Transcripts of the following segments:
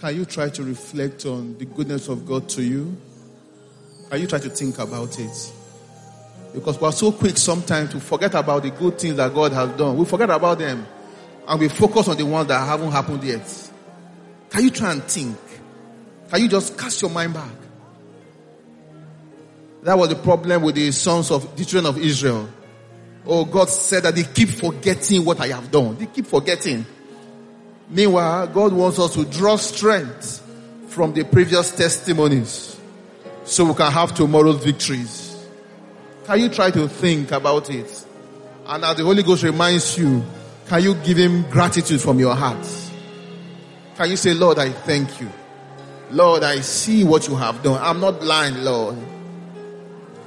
Can you try to reflect on the goodness of God to you? Can you try to think about it? Because we're so quick sometimes to forget about the good things that God has done. We forget about them and we focus on the ones that haven't happened yet. Can you try and think? Can you just cast your mind back? That was the problem with the sons of the children of Israel. Oh, God said that they keep forgetting what I have done. They keep forgetting. Meanwhile, God wants us to draw strength from the previous testimonies so we can have tomorrow's victories. Can you try to think about it? And as the Holy Ghost reminds you, can you give Him gratitude from your heart? Can you say, Lord, I thank you. Lord, I see what you have done. I'm not blind, Lord.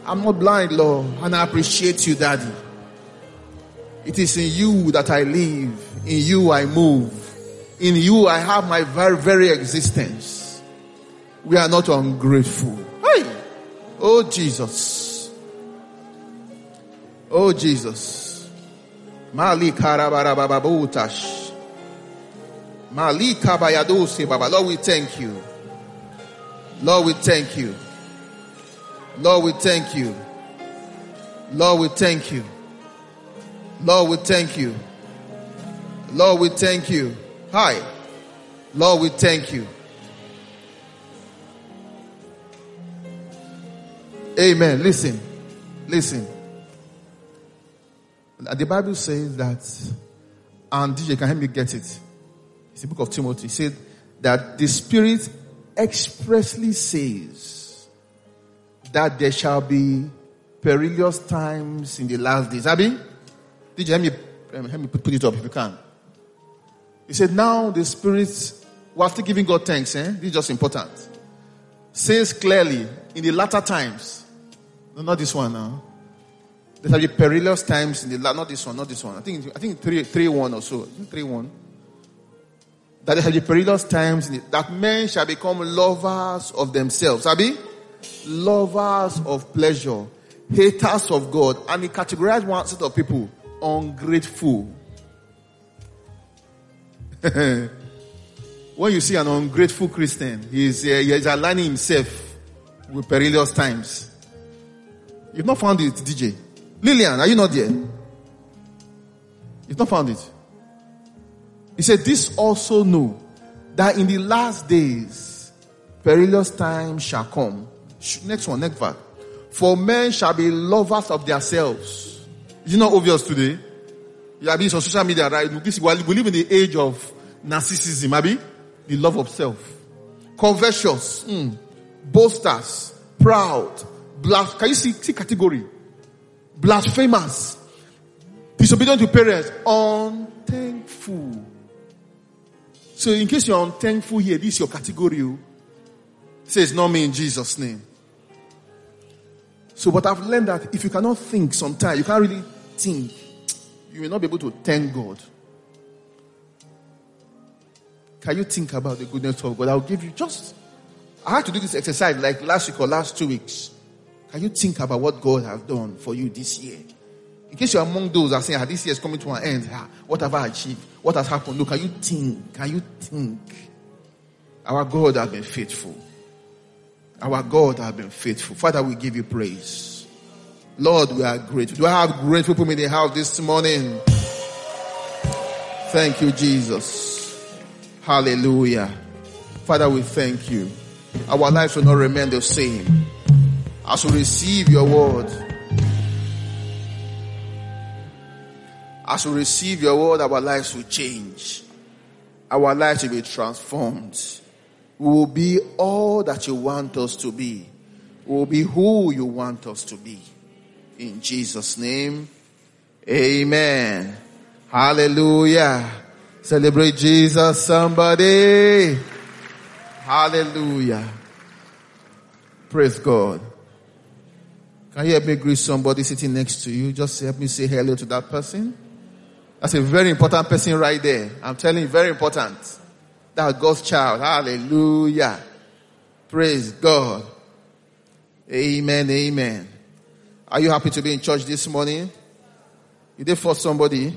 I'm not blind, Lord. And I appreciate you, Daddy. It is in you that I live. In you I move. In you I have my very, very existence. We are not ungrateful. Hey! Oh, Jesus. Oh, Jesus. Mali karabarabababutash. Mali kabayadose baba. Lord, we thank you. Lord, we thank you. Lord, we thank you. Lord, we thank you. Lord, we thank you. Lord, we thank you. Hi. Lord, we thank you. Amen. Listen. Listen. The Bible says that, and DJ can help me get it. It's the book of Timothy. It said that the Spirit expressly says that there shall be perilous times in the last days. Abby, DJ, help me, um, help me put it up if you can. He said, now the Spirit, we're still giving God thanks, eh? This is just important. Says clearly, in the latter times, no, not this one now. There shall be perilous times in the not this one, not this one. I think I think three three one or so. Three one. That there shall be perilous times the, that men shall become lovers of themselves. Abi? Lovers of pleasure, haters of God, and he categorized one set of people ungrateful. when you see an ungrateful Christian, he's, uh, he's aligning himself with perilous times. You've not found it, DJ. Lillian, are you not there? You've not found it. He said, This also know that in the last days, perilous times shall come. Next one, next verse. For men shall be lovers of themselves. Is it not obvious today? You have been on social media, right? We live in the age of narcissism, maybe the love of self. Covetous, mm, boasters, proud, blas- Can you see, see category? Blasphemous, disobedient to parents, unthankful. So in case you're unthankful here, this is your category. Says Say not me in Jesus' name. So, but I've learned that if you cannot think sometimes, you can't really think, you will not be able to thank God. Can you think about the goodness of God? I'll give you just, I had to do this exercise like last week or last two weeks. Can you think about what God has done for you this year? In case you're among those that saying, ah, this year is coming to an end. Ah, what have I achieved? What has happened? Look, can you think? Can you think? Our God has been faithful. Our God has been faithful. Father, we give you praise. Lord, we are grateful. Do I have grateful people in the house this morning? Thank you, Jesus. Hallelujah. Father, we thank you. Our lives will not remain the same. As we receive your word, as we receive your word, our lives will change. Our lives will be transformed. We will be all that you want us to be. We will be who you want us to be. In Jesus' name, amen. Hallelujah. Celebrate Jesus, somebody. Hallelujah. Praise God. Can you help me greet somebody sitting next to you? Just help me say hello to that person. That's a very important person right there. I'm telling you, very important. That God's child. Hallelujah. Praise God. Amen. Amen. Are you happy to be in church this morning? Did force somebody?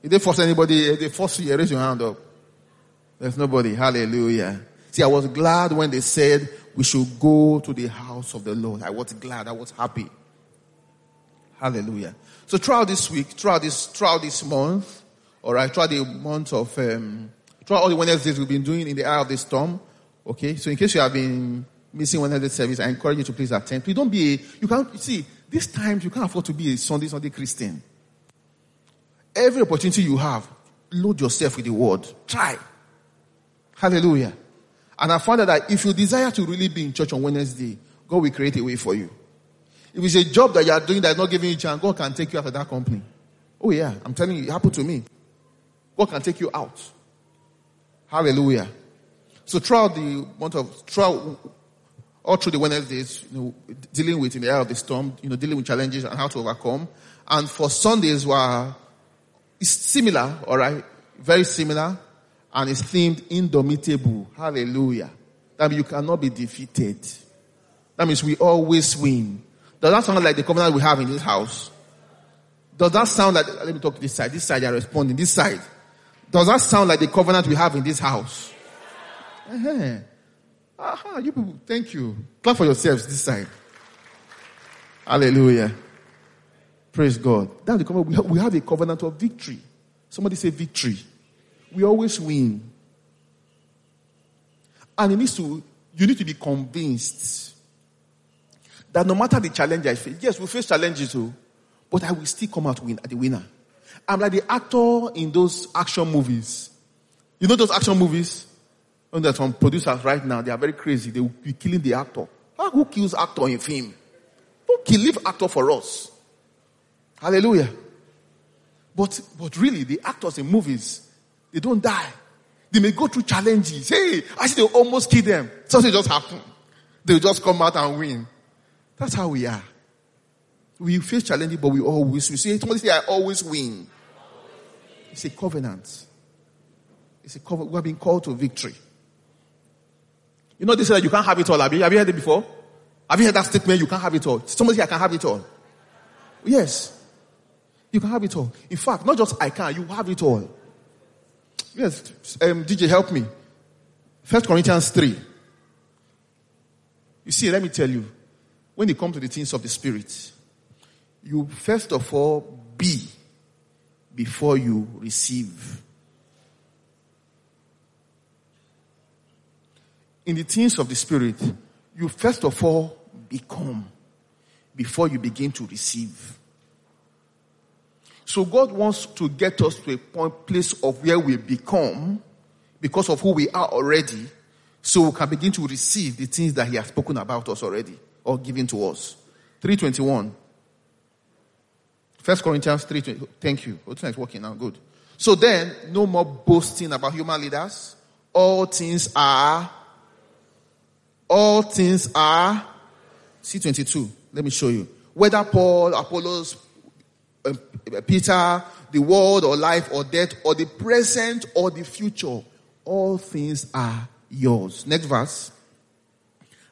Did force anybody? They force you? Raise your hand up. There's nobody. Hallelujah. See, I was glad when they said we should go to the house of the Lord. I was glad. I was happy. Hallelujah. So throughout this week, throughout this, throughout this month, all right, throughout the month of, um, throughout all the Wednesdays we've been doing in the eye of the storm. Okay, so in case you have been missing Wednesday service, I encourage you to please attend. Please don't be a, you can't, you see, these times you can't afford to be a Sunday, Sunday Christian. Every opportunity you have, load yourself with the word. Try. Hallelujah. And I found out that if you desire to really be in church on Wednesday, God will create a way for you. If it's a job that you are doing that is not giving you a chance, God can take you out of that company. Oh yeah, I'm telling you, it happened to me. God can take you out. Hallelujah. So throughout the month of, throughout, all through the Wednesdays, you know, dealing with in the eye of the storm, you know, dealing with challenges and how to overcome. And for Sundays were, it's similar, alright, very similar, and it's themed indomitable. Hallelujah. That means you cannot be defeated. That means we always win. Does that sound like the covenant we have in this house? Does that sound like, let me talk this side, this side, you're responding, this side. Does that sound like the covenant we have in this house? Uh-huh. Aha, you people, thank you. Clap for yourselves this side. Hallelujah. Praise God. That's the covenant. We have, a covenant of victory. Somebody say victory. We always win. And it needs to, you need to be convinced that no matter the challenge I face, yes, we face challenges too, but I will still come out win, the winner. I'm like the actor in those action movies. You know those action movies? And there's some producers right now, they are very crazy. They will be killing the actor. How, who kills actor in film? Don't kill, leave actor for us. Hallelujah. But, but really, the actors in movies, they don't die. They may go through challenges. Hey, I see they almost kill them. Something just happen. They'll just come out and win. That's how we are. We face challenges, but we always we say somebody say I always win. It's a covenant. It's a covenant. We have been called to victory. You know they say that you can't have it all. Have you, have you heard it before? Have you heard that statement? You can't have it all. Somebody say I can have it all. Yes. You can have it all. In fact, not just I can, you have it all. Yes. Um, DJ, help me. First Corinthians 3. You see, let me tell you. When it comes to the things of the Spirit, you first of all be before you receive. In the things of the Spirit, you first of all become before you begin to receive. So God wants to get us to a point, place of where we become because of who we are already, so we can begin to receive the things that He has spoken about us already or given to us. 321. First Corinthians 3. Thank you. Oh, What's next? Working now. Good. So then, no more boasting about human leaders. All things are, all things are, C22. Let me show you. Whether Paul, Apollos, um, Peter, the world or life or death or the present or the future, all things are yours. Next verse.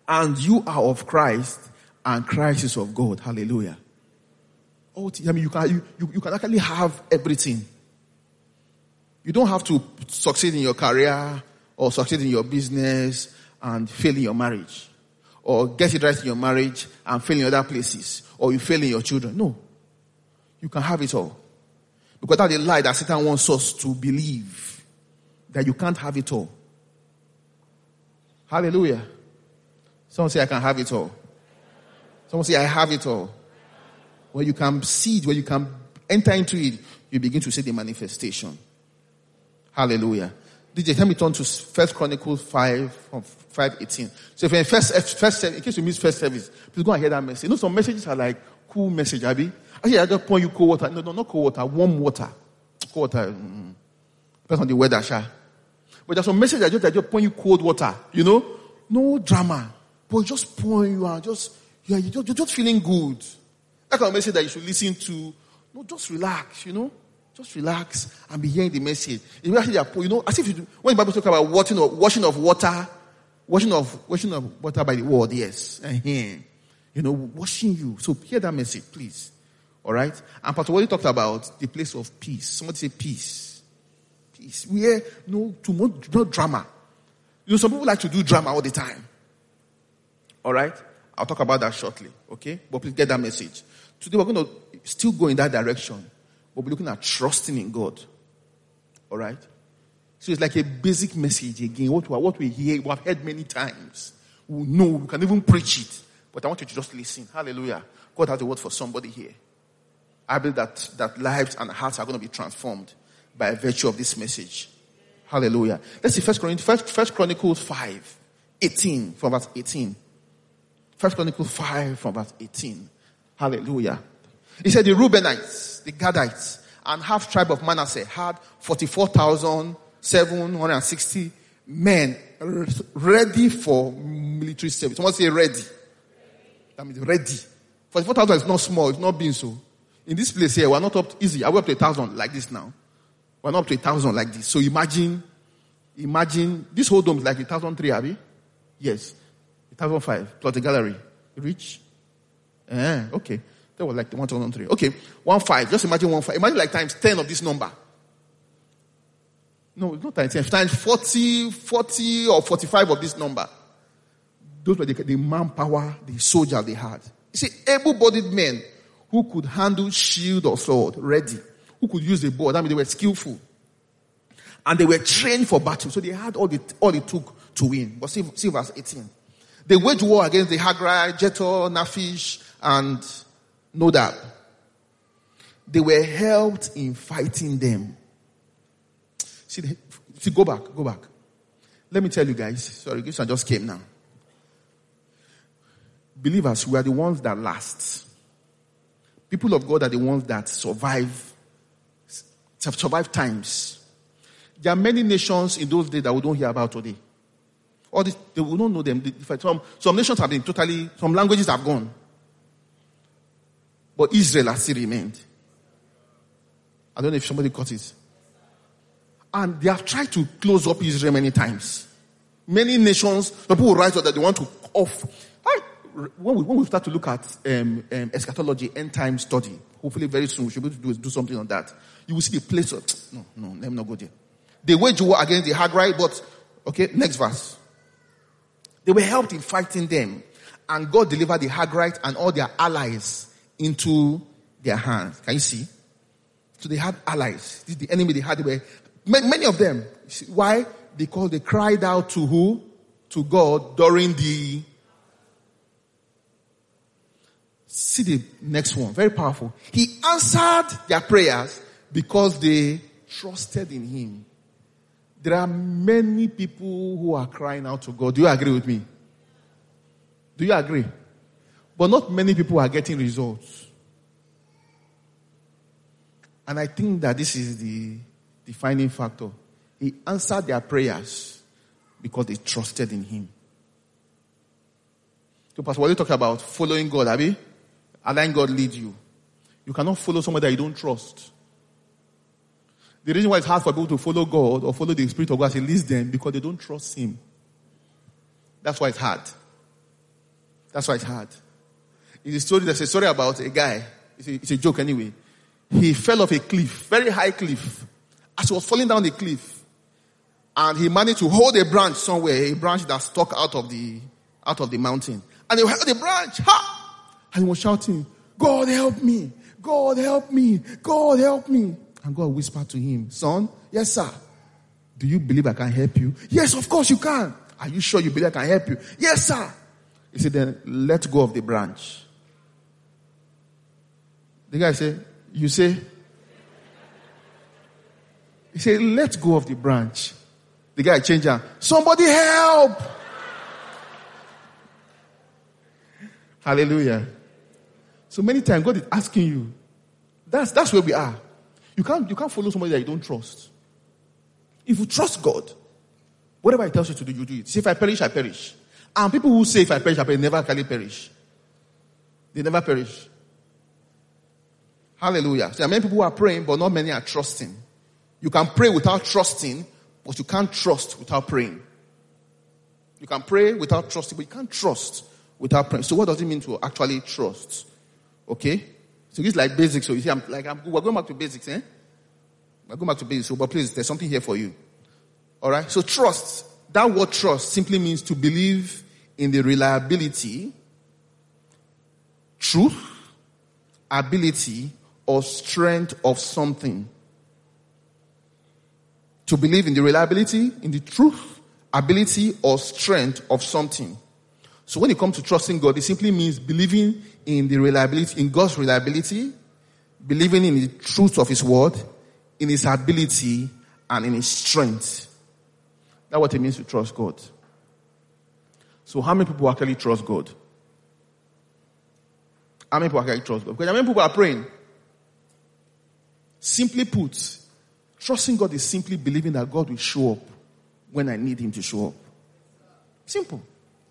And you are of Christ and Christ is of God. Hallelujah. Oh, I mean, you can, you, you, you can actually have everything. You don't have to succeed in your career or succeed in your business and fail in your marriage or get it right in your marriage and fail in other places or you fail in your children. No. You can have it all. Because that's the lie that Satan wants us to believe that you can't have it all. Hallelujah. Someone say, I can have it all. Someone say, I have it all. When you can see it, when you can enter into it, you begin to see the manifestation. Hallelujah. DJ, let me turn to First Chronicles 5 from 518. So if you're in first, first, in case you miss first service, please go and hear that message. You know, some messages are like cool message, Abby. Actually, I just pour you cold water. No, no, not cold water, warm water. Cold water. Mm, depends on the weather, sha. But there's some message I just, I just pour you cold water. You know? No drama. But just pour you and just, yeah, you're just, you're just feeling good. That kind of message that you should listen to. No, just relax, you know? Just relax and be hearing the message. You you know, as if you when the Bible talks about of, washing of water, washing of washing of water by the word, yes. Uh-huh. You know, washing you. So hear that message, please. All right? And Pastor Wale talked about the place of peace. Somebody say peace. peace. Where no, too no drama. You know, some people like to do drama all the time. All right? I'll talk about that shortly. Okay? But please get that message. Today we're going to still go in that direction. But we're looking at trusting in God. All right? So it's like a basic message again. What we, what we hear, we have heard many times. We know, we can even preach it. But I want you to just listen. Hallelujah. God has a word for somebody here. I believe that, that lives and hearts are going to be transformed by virtue of this message. Hallelujah. Let's see First Chronicles, First, First Chronicles 5, 18, from verse 18. First Chronicles 5 from verse 18. Hallelujah. He said the Reubenites, the Gadites, and half tribe of Manasseh had 44,760 men ready for military service. Someone say ready. That means ready. 44,000 is not small, it's not being so. In this place here, we're not up to, easy. Are we up to a thousand like this now? We're not up to a thousand like this. So imagine, imagine, this whole dome is like a thousand three, Abby? Yes. A thousand five plus the gallery. Reach? Eh, okay. That was like the 1,003. Okay, one five. Just imagine one five. Imagine like times 10 of this number. No, it's not times 10. Times 40, 40 or 45 of this number. Those were the, the manpower, the soldier they had. You see, able-bodied men who could handle shield or sword, ready. Who could use a bow. I mean, they were skillful. And they were trained for battle. So they had all, the, all it took to win. But see, see verse 18. They waged war against the Haggai, Jetur, Naphish, and Nodab. They were helped in fighting them. See, see, go back, go back. Let me tell you guys. Sorry, one just came now. Believers, we are the ones that last. People of God are the ones that survive, survive times. There are many nations in those days that we don't hear about today. All this, they will not know them. Some, some nations have been totally, some languages have gone. But Israel has still remained. I don't know if somebody caught it. And they have tried to close up Israel many times. Many nations, people will write that they want to off. When, we, when we start to look at um, um, eschatology, end time study, hopefully very soon we should be able to do, do something on that. You will see the place of, no, no, let me not go there. They wage war against the Haggai, but, okay, next verse. They were helped in fighting them. And God delivered the Hagrites and all their allies into their hands. Can you see? So they had allies. This is the enemy they had. They were, many of them. Why? Because they cried out to who? To God during the. See the next one. Very powerful. He answered their prayers because they trusted in Him. There are many people who are crying out to God. Do you agree with me? Do you agree? But not many people are getting results. And I think that this is the defining factor. He answered their prayers because they trusted in him. So, Pastor, what are you talking about? Following God, Abby? Allowing God lead you. You cannot follow somebody that you don't trust. The reason why it's hard for people to follow God or follow the Spirit of God as He leads them because they don't trust Him. That's why it's hard. That's why it's hard. It's a story, there's a story about a guy. It's a, it's a joke anyway. He fell off a cliff, very high cliff. As he was falling down the cliff, and he managed to hold a branch somewhere, a branch that stuck out of the, out of the mountain. And he held the branch, ha! And he was shouting, God help me! God help me! God help me! And God whispered to him, Son, yes, sir. Do you believe I can help you? Yes, of course you can. Are you sure you believe I can help you? Yes, sir. He said, Then let go of the branch. The guy said, You say? He said, Let go of the branch. The guy changed her. Somebody help! Hallelujah. So many times God is asking you. That's, that's where we are. You can't, you can't follow somebody that you don't trust. If you trust God, whatever He tells you to do, you do it. See, if I perish, I perish. And people who say, if I perish, I perish, never actually perish. They never perish. Hallelujah. There are many people who are praying, but not many are trusting. You can pray without trusting, but you can't trust without praying. You can pray without trusting, but you can't trust without praying. So what does it mean to actually trust? Okay? So is like basics. So you see, I'm like, I'm, we're going back to basics, eh? I'll go back to basics, but please, there's something here for you. Alright? So trust, that word trust simply means to believe in the reliability, truth, ability, or strength of something. To believe in the reliability, in the truth, ability, or strength of something. So when it comes to trusting God, it simply means believing in the reliability, in God's reliability, believing in the truth of His word, in His ability, and in His strength. That's what it means to trust God. So how many people actually trust God? How many people actually trust God? Because how many people are praying? Simply put, trusting God is simply believing that God will show up when I need Him to show up. Simple.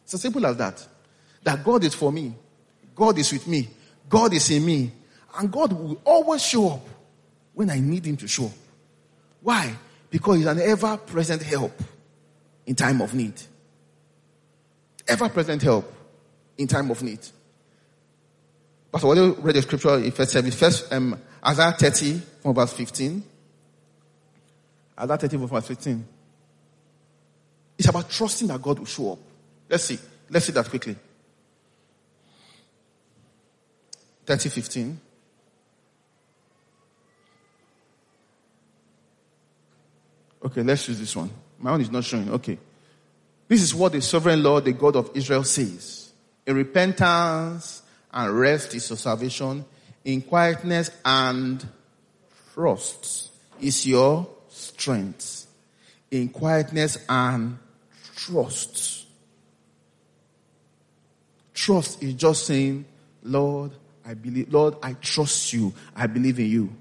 It's as simple as that. That God is for me. God is with me. God is in me. And God will always show up when I need Him to show up. Why? Because He's an ever present help in time of need. Ever present help in time of need. Pastor Wale read the scripture in first service. First, um, Isaiah 30 from verse 15. Isaiah 30 from verse 15. It's about trusting that God will show up. Let's see. Let's see that quickly. 30 15. Okay, let's use this one. My one is not showing. Okay. This is what the sovereign Lord, the God of Israel says. In repentance and rest is your salvation. In quietness and trust is your strength. In quietness and trust. Trust is just saying, Lord, I believe, Lord, I trust you. I believe in you.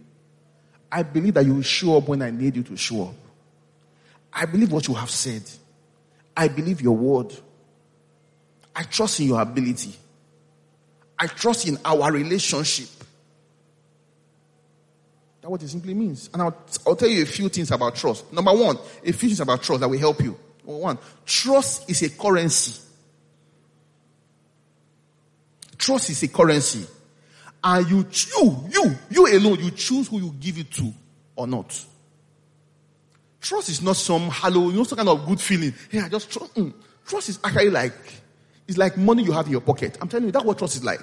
I believe that you will show up when I need you to show up. I believe what you have said. I believe your word. I trust in your ability. I trust in our relationship. That's what it simply means. And I'll, I'll tell you a few things about trust. Number one, a few things about trust that will help you. Number one, trust is a currency. Trust is a currency. And you, you, you, you alone, you choose who you give it to or not. Trust is not some hollow, you know, some kind of good feeling. I just trust. Mm. Trust is actually like, it's like money you have in your pocket. I'm telling you, that's what trust is like.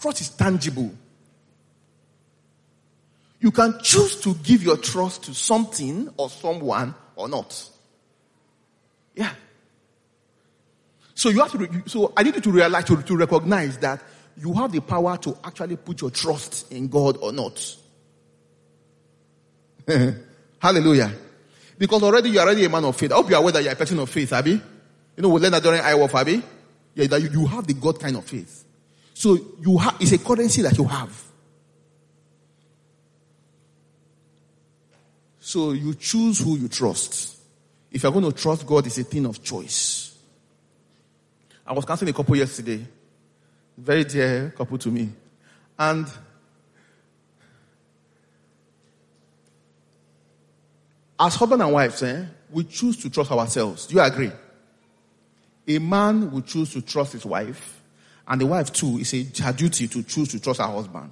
Trust is tangible. You can choose to give your trust to something or someone or not. Yeah. So you have to, so I need you to realize, to, to recognize that you have the power to actually put your trust in God or not. Hallelujah. Because already you're already a man of faith. I hope you're aware that you're a person of faith, Abby. You know, we learned that during IWOF, Abby. Yeah, that you, you have the God kind of faith. So you have, it's a currency that you have. So you choose who you trust. If you're going to trust God, it's a thing of choice. I was counseling a couple yesterday. Very dear couple to me. And As husband and wives, eh, we choose to trust ourselves. Do you agree? A man will choose to trust his wife, and the wife too is a, her duty to choose to trust her husband.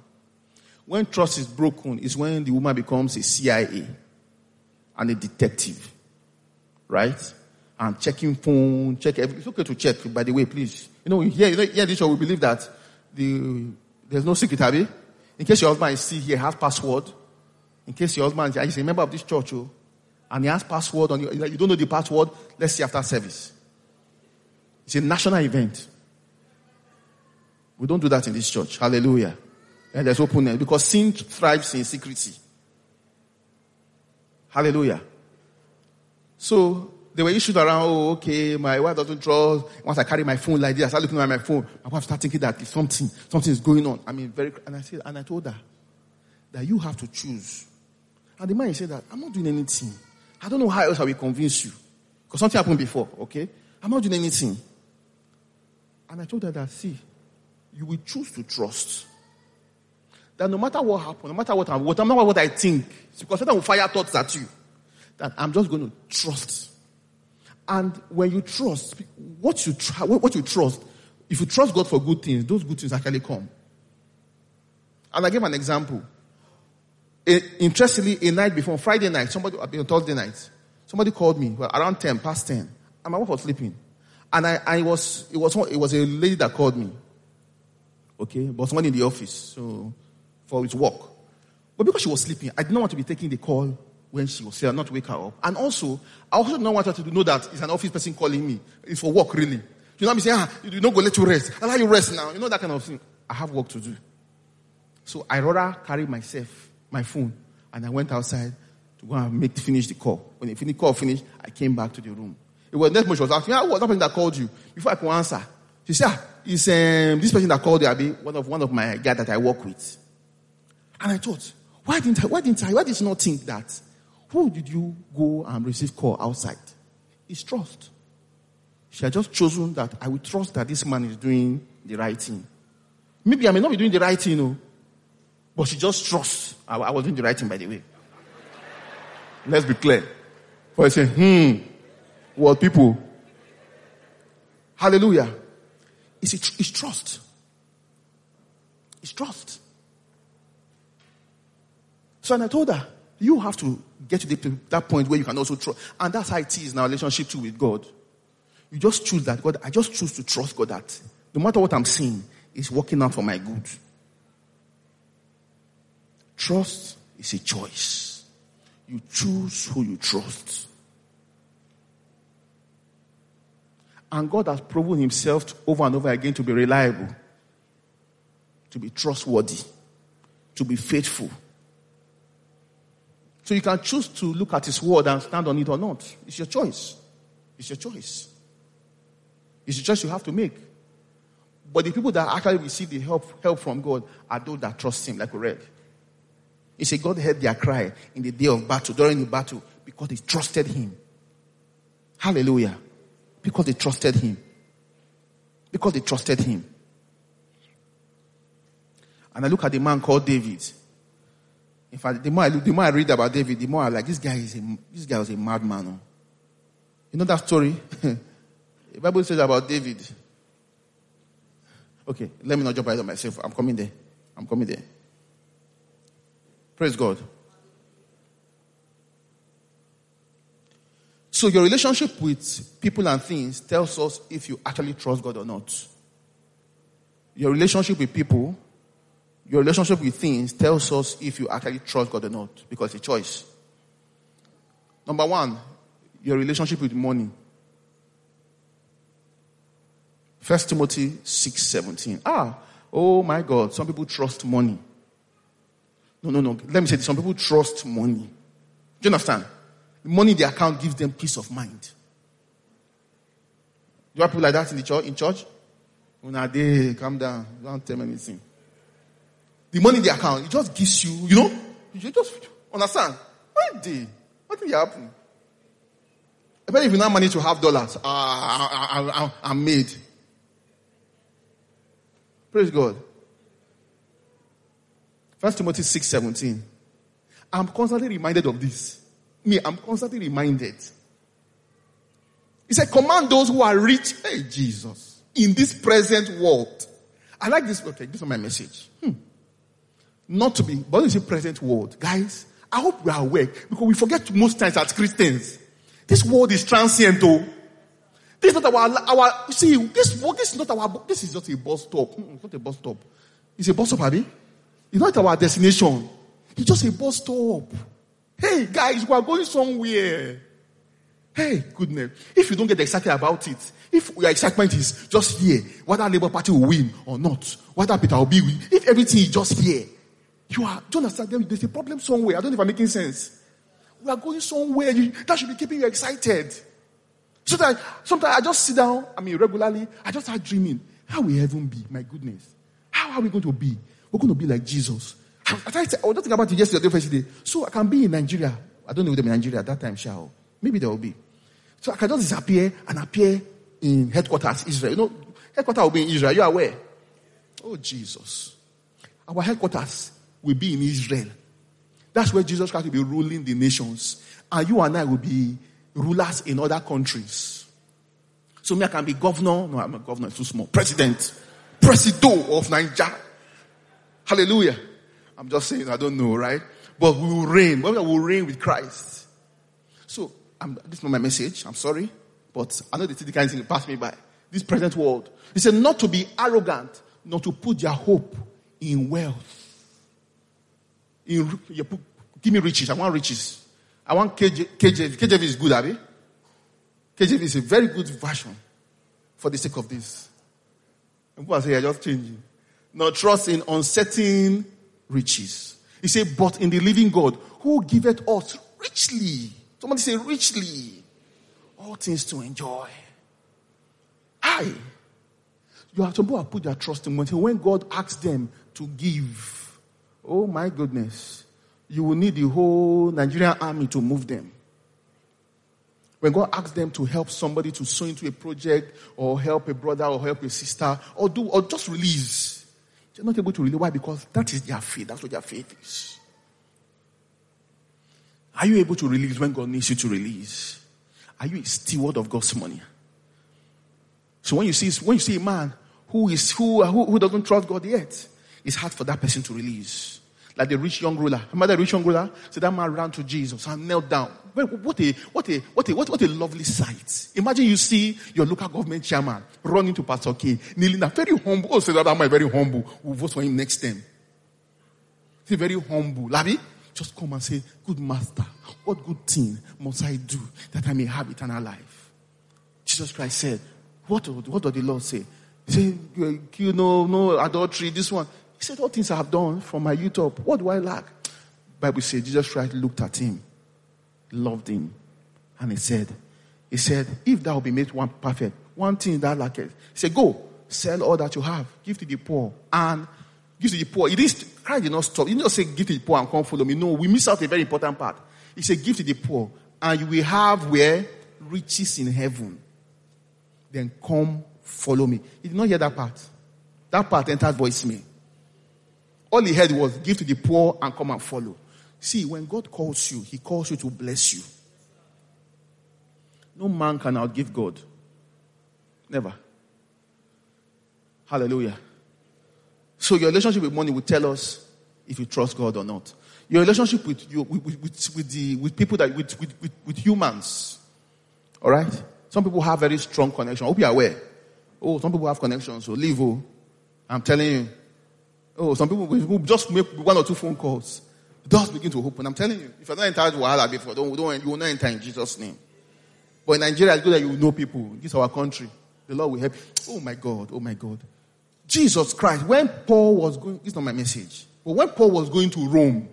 When trust is broken, is when the woman becomes a CIA and a detective, right? And checking phone, check everything. It's okay to check, by the way, please. You know, here, you here this show, we believe that the, there's no secret, Abby. In case your husband is still here, has password. In case your husband is a member of this church, oh, and he has password on you. You don't know the password. Let's see after service. It's a national event. We don't do that in this church. Hallelujah. And there's openness because sin thrives in secrecy. Hallelujah. So there were issues around, oh, okay, my wife doesn't trust. Once I carry my phone like this, I start looking at my phone. My wife start thinking that something, something is going on. I mean, very, and I said, and I told her that you have to choose. And the man said that I'm not doing anything. I don't know how else I will convince you. Because something happened before, okay? I'm not doing anything. And I told her that, see, you will choose to trust. That no matter what happens, no matter what, I, no matter what I think, because Satan will fire thoughts at you, that I'm just going to trust. And when you trust, what you, try, what you trust, if you trust God for good things, those good things actually come. And I gave an example. interestingly, a night before, Friday night, somebody, on Thursday night, somebody called me well, around 10, past 10, and my wife was sleeping. And I, I was, it was, it was a lady that called me. Okay, but someone in the office, so, for his work. But because she was sleeping, I did not want to be taking the call when she was here, not wake her up. And also, I also did not want her to know that it's an office person calling me. It's for work, really. You know, I'm saying, ah, you don't go let you rest. Allow you rest now. You know that kind of thing. I have work to do. So I rather carry myself, my phone, and I went outside to go and make finish the call. When the call finished, I came back to the room. It was next moment she was asking, ah, what person that called you? Before I could answer, she said, ah, it's um, this person that called you, Abi, one of one of my guys that I work with. And I thought, why didn't I, why didn't I, why did you not think that? Who did you go and receive call outside? It's trust. She had just chosen that I will trust that this man is doing the right thing. Maybe I may not be doing the right thing, you know, but she just trusts I, I was doing the right thing, by the way. Let's be clear. For I say, hmm, what people? Hallelujah. It's, it's trust. It's trust. So, and I told her, you have to get to that point where you can also trust. And that's how it is in our relationship too with God. You just choose that God, I just choose to trust God that no matter what I'm seeing, is working out for my good. Trust is a choice. You choose who you trust. And God has proven himself over and over again to be reliable, to be trustworthy, to be faithful. So you can choose to look at his word and stand on it or not. It's your choice. It's your choice. It's a choice you have to make. But the people that actually receive the help, help from God are those that trust him, like we read. He said God heard their cry in the day of battle, during the battle, because they trusted him. Hallelujah. Because they trusted him. Because they trusted him. And I look at the man called David. In fact, the more I the more I read about David, the more I like this guy is a this guy was a madman. Oh. You know that story? the Bible says about David. Okay, let me not jump ahead of myself. I'm coming there. I'm coming there. Praise God. So your relationship with people and things tells us if you actually trust God or not. Your relationship with people, your relationship with things tells us if you actually trust God or not because it's a choice. Number one, your relationship with money. First Timothy 6 17. Ah, oh my God, some people trust money. No, no, no. Let me say this. Some people trust money. Do you understand? The money in the account gives them peace of mind. Do you have people like that in the church? In church? When are they calm down, don't tell me anything. The money in the account, it just gives you, you know, you just understand. What did what did happen? I bet if you now manage to have dollars, uh, I, I, I, I'm made. Praise God. First Timothy 6 17. I'm constantly reminded of this. Me, I'm constantly reminded. He said, Command those who are rich, hey, Jesus, in this present world. I like this. Okay, this is my message. Hmm. Not to be, but it's a present world. Guys, I hope we are aware because we forget most times as Christians. This world is transient, though. This is not our, our, see, this, this is not our, this is just a bus stop. It's not a bus stop. It's a bus stop, Abby. It's not our destination. It's just a bus stop. Hey, guys, we are going somewhere. Hey, goodness. If you don't get excited about it, if your excitement is just here, whether Labour Party will win or not, whether Peter will be if everything is just here, you are, do you understand? There's a problem somewhere. I don't know if I'm making sense. We are going somewhere. You, that should be keeping you excited. So that sometimes I just sit down, I mean, regularly, I just start dreaming. How will heaven be? My goodness. How are we going to be? We're going to be like Jesus. I, I, I was thinking about it yesterday, yesterday. So I can be in Nigeria. I don't know them in Nigeria at that time, shall. Oh. Maybe there will be. So I can just disappear and appear in headquarters, Israel. You know, headquarters will be in Israel. You are aware? Oh, Jesus. Our headquarters will be in Israel. That's where Jesus Christ will be ruling the nations. And you and I will be rulers in other countries. So me, I can be governor. No, I'm a governor, it's too small. President. Presido of Nigeria. Hallelujah. I'm just saying, I don't know, right? but we will reign. We will reign with Christ. So, I'm, this is not my message. I'm sorry. But I know the kind of thing me by. This present world. He said not to be arrogant, not to put their hope in wealth. In, you put, give me riches. I want riches. I want KJ, KJV. KJV is good, Abby. KJV is a very good version for the sake of this. And people say, you're just changing. Not trust in uncertain riches. He said, but in the living God, who giveth us richly. Somebody say richly. All things to enjoy. I. You have to put their trust in when God asks them to give. Oh my goodness. You will need the whole Nigerian army to move them. When God asks them to help somebody to sow into a project or help a brother or help a sister or do or just release, they're not able to release. Why? Because that is their faith. That's what their faith is. Are you able to release when God needs you to release? Are you a steward of God's money? So when you see when you see a man who is who who, who doesn't trust God yet, it's hard for that person to release. Like the rich young ruler. Remember the rich young ruler? So that man ran to Jesus and knelt down. What a, what a, what a, what, what a lovely sight. Imagine you see your local government chairman running to Pastor K, kneeling down, very humble. Oh, say that man very humble. We'll vote for him next time. He's very humble. Labi, just come and say, good master, what good thing must I do that I may have eternal life? Jesus Christ said, what, what did the Lord say? He said, you know, no adultery, this one. He said, all things I have done from my youth up. What do I lack? Bible says Jesus Christ looked at him, loved him, and he said, He said, if thou be made one perfect, one thing that lacketh. He said, Go, sell all that you have, give to the poor, and give to the poor. It is Christ did not stop. He did not say give to the poor and come follow me. No, we miss out a very important part. He said, Give to the poor, and you will have where? Riches in heaven. Then come follow me. He did not hear that part. That part entered voicemail. All he heard was give to the poor and come and follow. See, when God calls you, he calls you to bless you. No man can outgive God. Never. Hallelujah. So your relationship with money will tell us if you trust God or not. Your relationship with you, with, with, with, the, with people that, with, with, with, with humans. All right? Some people have very strong connection. I hope you're aware. Oh, some people have connections. So leave. Oh, I'm telling you. Oh, some people will just make one or two phone calls. Doors begin to open. I'm telling you, if you're not entered Wahala before, don't, don't, you will not enter in Jesus' name. But in Nigeria, it's good that you know people. This is our country. The Lord will help you. Oh my God, oh my God. Jesus Christ, when Paul was going, is not my message, but when Paul was going to Rome,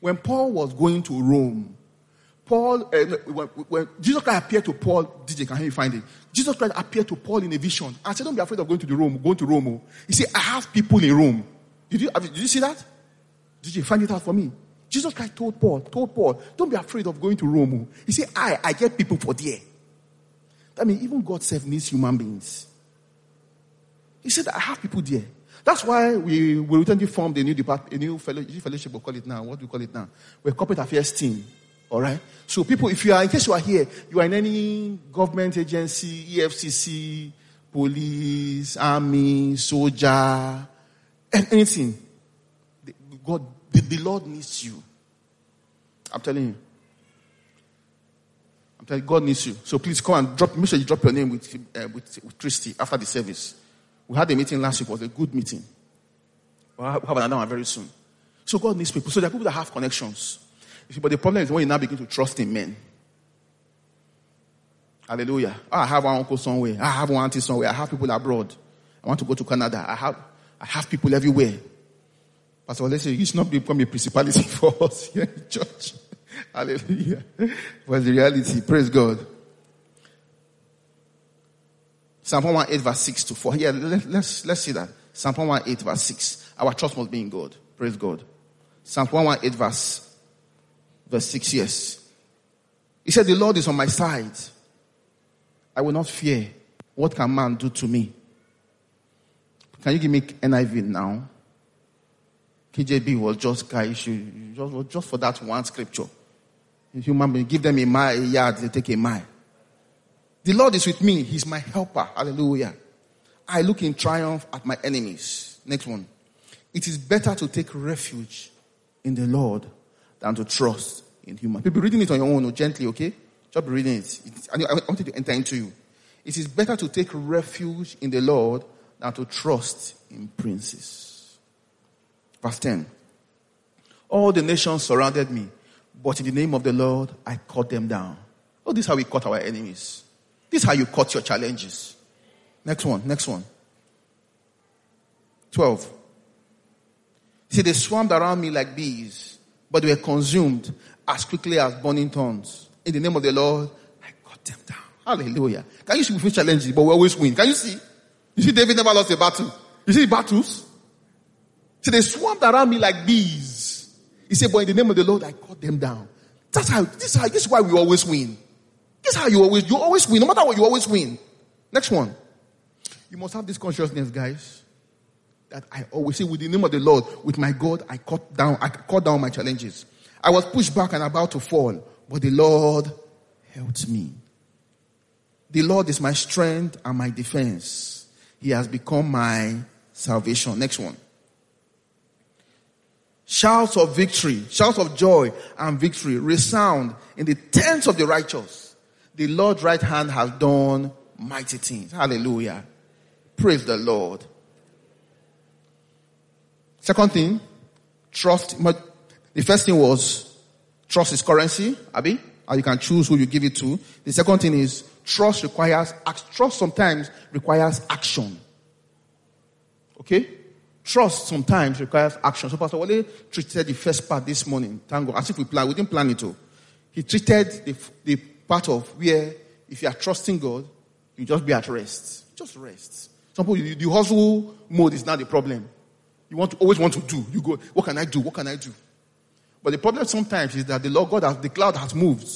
when Paul was going to Rome, Paul, uh, when, when, Jesus Christ appeared to Paul, DJ, can you find it? Jesus Christ appeared to Paul in a vision and said, Don't be afraid of going to the Rome, going to Rome. He said, I have people in Rome. Did you, did you see that? Did you find it out for me? Jesus Christ told Paul, told Paul, don't be afraid of going to Rome. He said, I, I get people for there. I mean, even God self needs human beings. He said, I have people there. That's why we, we recently formed a new department, a new fellowship, we'll call it now. What do we call it now? We're corporate affairs team. All right. So people, if you are, in case you are here, you are in any government agency, EFCC, police, army, soldier, anything, God, the, the Lord needs you. I'm telling you. I'm telling you, God needs you. So please come and drop, make sure you drop your name with, uh, with, with Christy after the service. We had a meeting last week, it was a good meeting. We'll have another one very soon. So God needs people. So there are people that have connections. See, but the problem is when you now begin to trust in men. Hallelujah. Oh, I have one uncle somewhere. I have one auntie somewhere. I have people abroad. I want to go to Canada. I have, I have people everywhere. Pastor, let's say it's not become a principality for us here in church. Hallelujah. But the reality. Praise God. Psalm 118 verse 6 to 4. Yeah, let, let's, let's see that. Psalm 118 verse 6. Our trust must be in God. Praise God. Psalm 118 verse verse 6, yes. He said, The Lord is on my side. I will not fear. What can man do to me? Can you give me NIV now? KJV was just guy just, just for that one scripture. Human being, give them a mile, a yard, they take a mile. The Lord is with me. He's my helper. Hallelujah. I look in triumph at my enemies. Next one. It is better to take refuge in the Lord than to trust in human. People reading it on your own, gently, okay? Just be reading it. I, I want it to enter into you. It is better to take refuge in the Lord than to trust in princes. Verse 10. All the nations surrounded me, but in the name of the Lord, I cut them down. Oh, this is how we cut our enemies. This is how you cut your challenges. Next one, next one. 12. See, they swarmed around me like bees, but they were consumed as quickly as burning thorns. In the name of the Lord, I cut them down. Hallelujah. Can you see we face challenges, but we always win? Can you see? You see, David never lost a battle. You see battles? See, they swarmed around me like bees. He said, but in the name of the Lord, I cut them down. That's how, this is how, this is why we always win. This is how you always, you always win. No matter what, you always win. Next one. You must have this consciousness, guys, that I always say, with the name of the Lord, with my God, I cut down, I cut down my challenges. I was pushed back and about to fall, but the Lord helped me. The Lord is my strength and my defense. He has become my salvation. Next one. Shouts of victory, shouts of joy and victory resound in the tents of the righteous. The Lord's right hand has done mighty things. Hallelujah. Praise the Lord. Second thing, trust. The first thing was trust is currency, Abby, and you can choose who you give it to. The second thing is trust requires, trust sometimes requires action. Okay? Trust sometimes requires action. So Pastor Wale treated the first part this morning, thank God, as if we plan, we didn't plan it to. He treated the, the part of where if you are trusting God, you just be at rest. Just rest. Some people, the hustle mode is not the problem. You want to always want to do. You go, what can I do? What can I do? But the problem sometimes is that the Lord God has, the cloud has moved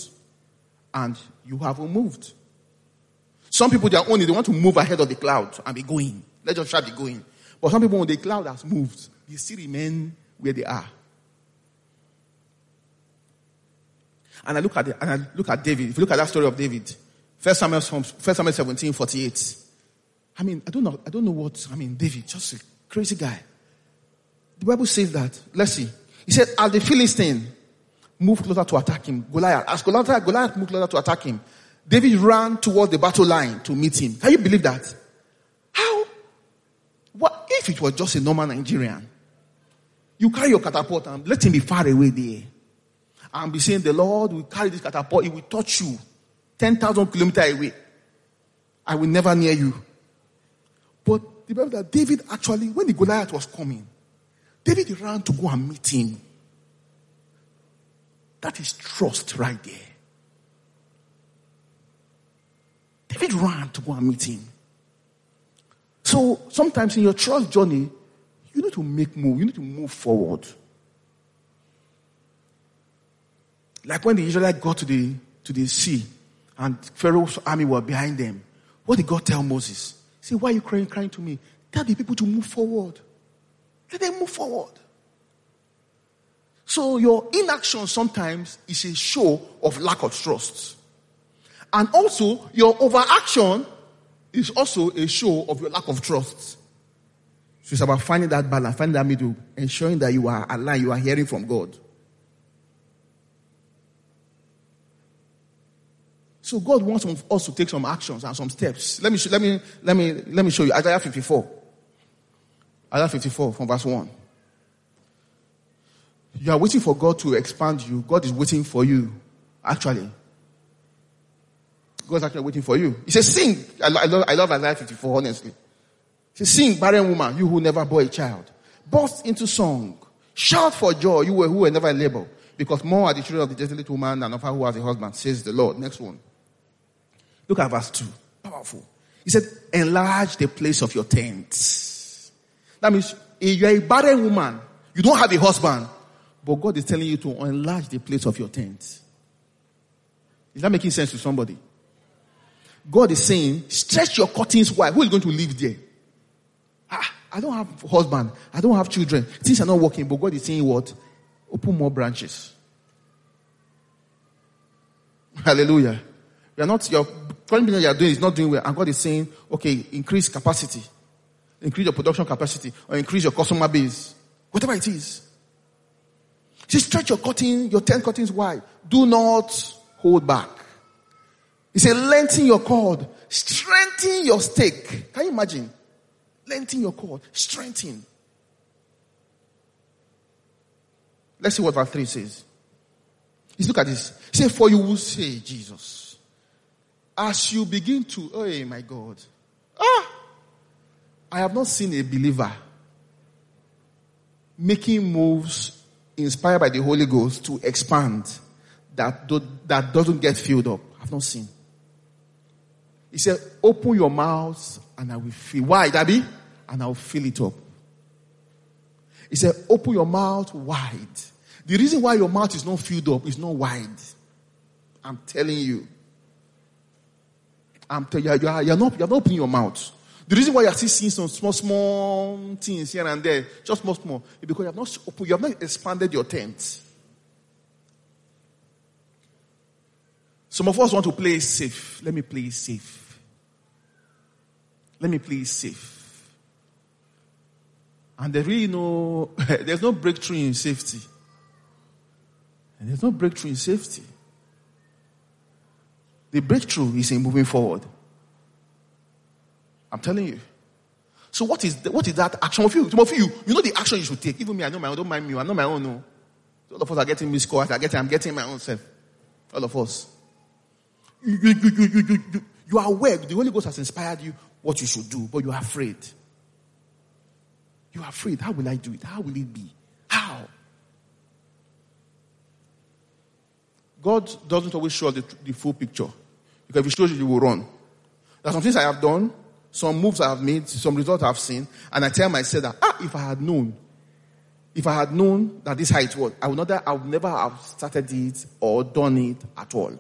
and you haven't moved. Some people, they are only, they want to move ahead of the cloud and be going. Let us try be going. But some people, when the cloud has moved, they still remain where they are. And I look at the, and I look at David. If you look at that story of David, First Samuel, First Samuel 17, 48. I mean, I don't know, I don't know what, I mean, David, just a crazy guy. The Bible says that, let's see. He said, as the Philistine moved closer to attack him, Goliath, as Goliath, Goliath moved closer to attack him, David ran toward the battle line to meet him. Can you believe that? How? What if it was just a normal Nigerian? You carry your catapult and let him be far away there. And be saying, the Lord will carry this catapult, it will touch you 10,000 kilometers away. I will never near you. But the Bible that David actually, when the Goliath was coming, David ran to go and meet him. That is trust right there. David ran to go and meet him. So sometimes in your trust journey, you need to make move. You need to move forward. Like when the Israelites got to the to the sea, and Pharaoh's army were behind them. What did God tell Moses? Said, Why are you crying, crying to me? Tell the people to move forward. Them move forward. So your inaction sometimes is a show of lack of trust. And also your overaction is also a show of your lack of trust. So it's about finding that balance, finding that middle, ensuring that you are aligned, you are hearing from God. So God wants us to take some actions and some steps. Let me, let me, let me, let me show you Isaiah 54. Isaiah 54 from verse 1. You are waiting for God to expand you. God is waiting for you. Actually. God's actually waiting for you. He says, sing. I, I, love, I love Isaiah 54, honestly. He says, sing, barren woman, you who never bore a child. Burst into song. Shout for joy, you who were never in labor. Because more are the children of the desolate woman than of her who has a husband, says the Lord. Next one. Look at verse 2. Powerful. He said, enlarge the place of your tent. That means you're a barren woman. You don't have a husband. But God is telling you to enlarge the place of your tent. Is that making sense to somebody? God is saying, stretch your curtains wide. Who is going to live there? Ah, I don't have husband. I don't have children. Things are not working. But God is saying what? Open more branches. Hallelujah. You're not, your current business you're doing is not doing well. And God is saying, okay, increase capacity. Increase your production capacity or increase your customer base. Whatever it is. He stretch your curtain, your tent curtains wide. Do not hold back. He said, lengthen your cord, strengthen your stake. Can you imagine? Lengthen your cord, strengthen. Let's see what verse 3 says. Let's look at this. Said, For you will say, Jesus, as you begin to, oh my God, ah, I have not seen a believer making moves inspired by the Holy Ghost to expand that, do, that doesn't get filled up. I've not seen. He said, Open your mouth and I will fill. Why, Dabby? And I will fill it up. He said, Open your mouth wide. The reason why your mouth is not filled up is not wide. I'm telling you. I'm telling you, you are, you're, not, you're not opening your mouth. The reason why you're still seeing some small, small things here and there, just small, small, is because you have not opened, you have not expanded your tent. Some of us want to play safe. Let me play safe. Let me play safe. And there really no, there's no breakthrough in safety. And there's no breakthrough in safety. The breakthrough is in moving forward. I'm telling you. So what is the, what is that action of you? Some of you, you know the action you should take. Even me, I know my own. Don't mind me. I know my own. No. All of us are getting missed calls. I getting, I'm getting my own self. All of us. You, you, you, you, you, you, you are aware. The Holy Ghost has inspired you what you should do, but you are afraid. You are afraid. How will I do it? How will it be? How? God doesn't always show the, the full picture. Because if He shows you, you will run. There are some things I have done, some moves I have made, some results I have seen, and I tell myself that, ah, if I had known, if I had known that this height was, I would, not, I would never have started it or done it at all.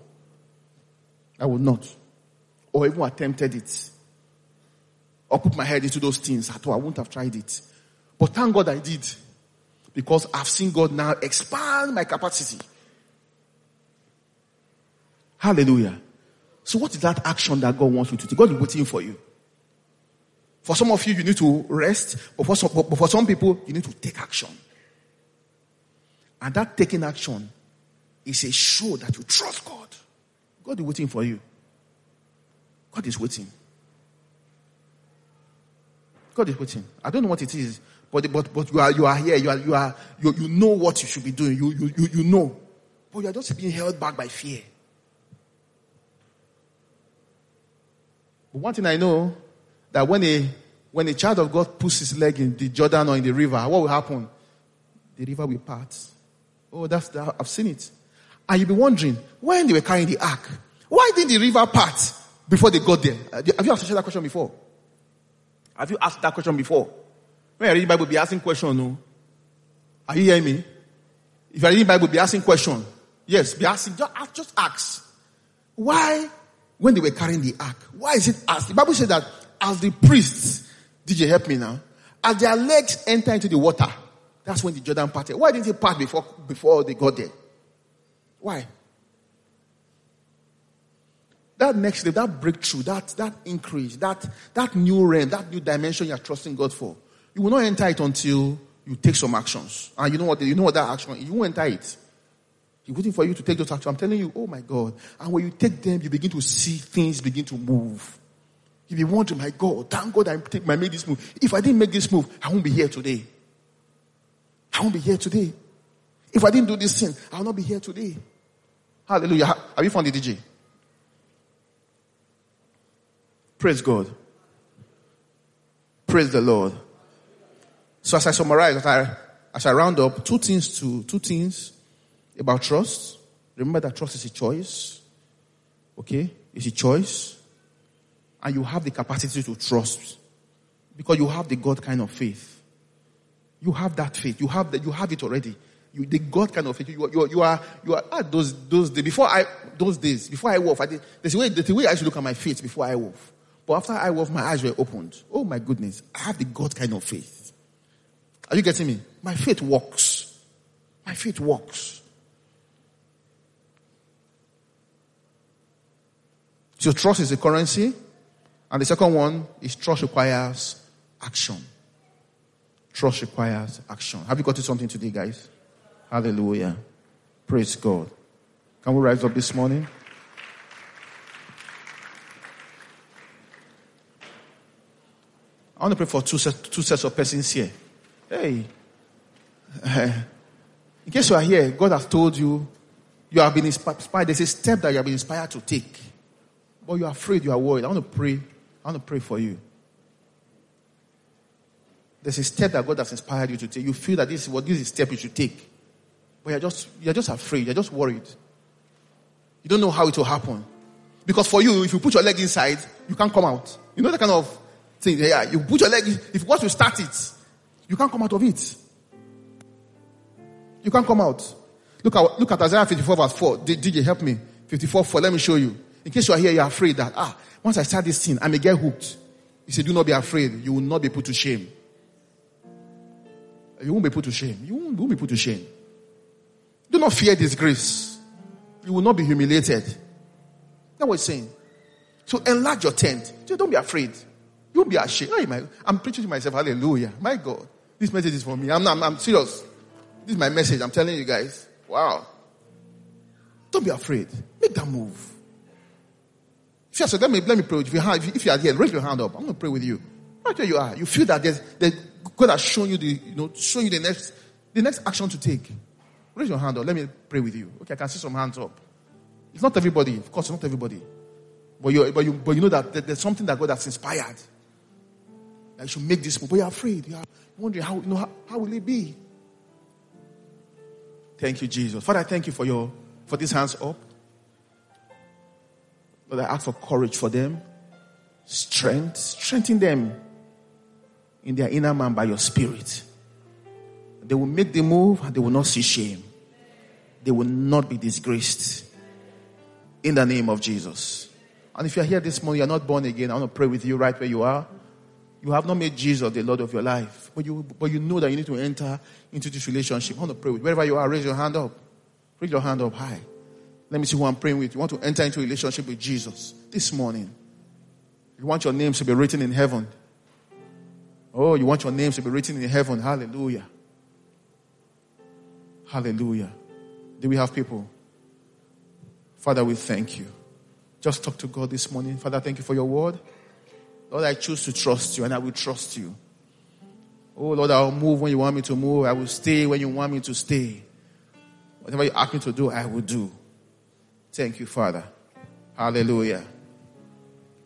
I would not. Or even attempted it. Or put my head into those things at all. I wouldn't have tried it. But thank God I did. Because I've seen God now expand my capacity. Hallelujah. So what is that action that God wants you to do? God is waiting for you. For some of you, you need to rest, but for some, but for some people, you need to take action. And that taking action is a show that you trust God. God is waiting for you. God is waiting. God is waiting. I don't know what it is, but, but, but you are, you are here. You are, you are, you, you know what you should be doing. You, you, you, you know. But you are just being held back by fear. But one thing I know, that when a, when a child of God puts his leg in the Jordan or in the river, what will happen? The river will part. Oh, that's, that, I've seen it. And you'll be wondering, when they were carrying the ark, why didn't the river part before they got there? Uh, have you asked that question before? Have you asked that question before? When I read the Bible, be asking question, no? Are you hearing me? If I read the Bible, be asking question. Yes, be asking, just, just ask. Why when they were carrying the ark. Why is it asked? the Bible said that as the priests, did you help me now, as their legs enter into the water, that's when the Jordan parted. Why didn't it part before before they got there? Why? That next step, that breakthrough, that that increase, that that new realm, that new dimension you are trusting God for, you will not enter it until you take some actions. And you know what? You know what that action? You won't enter it. He's waiting for you to take those actions. I'm telling you, oh my God. And when you take them, you begin to see things begin to move. You'll be wondering, my God, thank God I, I made this move. If I didn't make this move, I won't be here today. I won't be here today. If I didn't do this thing, I'll not be here today. Hallelujah. Have you found the DJ? Praise God. Praise the Lord. So as I summarize, as I, as I round up, two things to, two things about trust. Remember that trust is a choice. Okay? It's a choice. And you have the capacity to trust. Because you have the God kind of faith. You have that faith. You have that, you have it already. You, the God kind of faith. You, you, you are, you are, ah, those, those days, before I, those days, before I wolf, I did, there's a way, there's a way I should look at my faith before I wolf. But after I wolf, my eyes were opened. Oh my goodness. I have the God kind of faith. Are you getting me? My faith works. My faith works. So trust is a currency. And the second one is trust requires action. Trust requires action. Have you got to something today, guys? Hallelujah. Praise God. Can we rise up this morning? I want to pray for two, set, two sets of persons here. Hey. in case you are here, God has told you, you have been inspired. There's a step that you have been inspired to take. But you are afraid, you are worried. I want to pray. I want to pray for you. There's a step that God has inspired you to take. You feel that this is what this is step you should take. But you're just you're just afraid, you're just worried. You don't know how it will happen. Because for you, if you put your leg inside, you can't come out. You know that kind of thing. Yeah, you put your leg, if once you start it, you can't come out of it. You can't come out. Look at look at Isaiah 54 verse 4. DJ, help me. 54 4. Let me show you. In case you are here, you're afraid that ah, once I start this thing, I may get hooked. He said, Do not be afraid. You will not be put to shame. You won't be put to shame. You won't, won't be put to shame. Do not fear disgrace. You will not be humiliated. That's what he's saying. So enlarge your tent. So don't be afraid. You won't be ashamed. I'm preaching to myself. Hallelujah. My God. This message is for me. I'm, I'm, I'm serious. This is my message. I'm telling you guys. Wow. Don't be afraid. Make that move. If you so let me, let me pray. If you, have, if you are here, raise your hand up. I'm going to pray with you. Right where you are. You feel that there's, there's God has shown you the, you know, show you the next, the next action to take. Raise your hand up. Let me pray with you. Okay, I can see some hands up. It's not everybody. Of course, it's not everybody. But you, but you, but you know that there's something that God has inspired. That you should make this move. But you're afraid. You're wondering how, you know, how, how will it be? Thank you, Jesus. Father, I thank you for your, for these hands up. Lord, I ask for courage for them. Strength. Strengthen them in their inner man by your spirit. They will make the move and they will not see shame. They will not be disgraced. In the name of Jesus. And if you're here this morning, you're not born again, I want to pray with you right where you are. You have not made Jesus the Lord of your life, but you, but you know that you need to enter into this relationship. I want to pray with you. Wherever you are, raise your hand up. Raise your hand up high. Let me see who I'm praying with. You want to enter into a relationship with Jesus this morning. You want your names to be written in heaven. Oh, you want your names to be written in heaven. Hallelujah. Hallelujah. Do we have people? Father, we thank you. Just talk to God this morning. Father, thank you for your word. Lord, I choose to trust you and I will trust you. Oh, Lord, I'll move when you want me to move. I will stay when you want me to stay. Whatever you ask me to do, I will do. Thank you, Father. Hallelujah.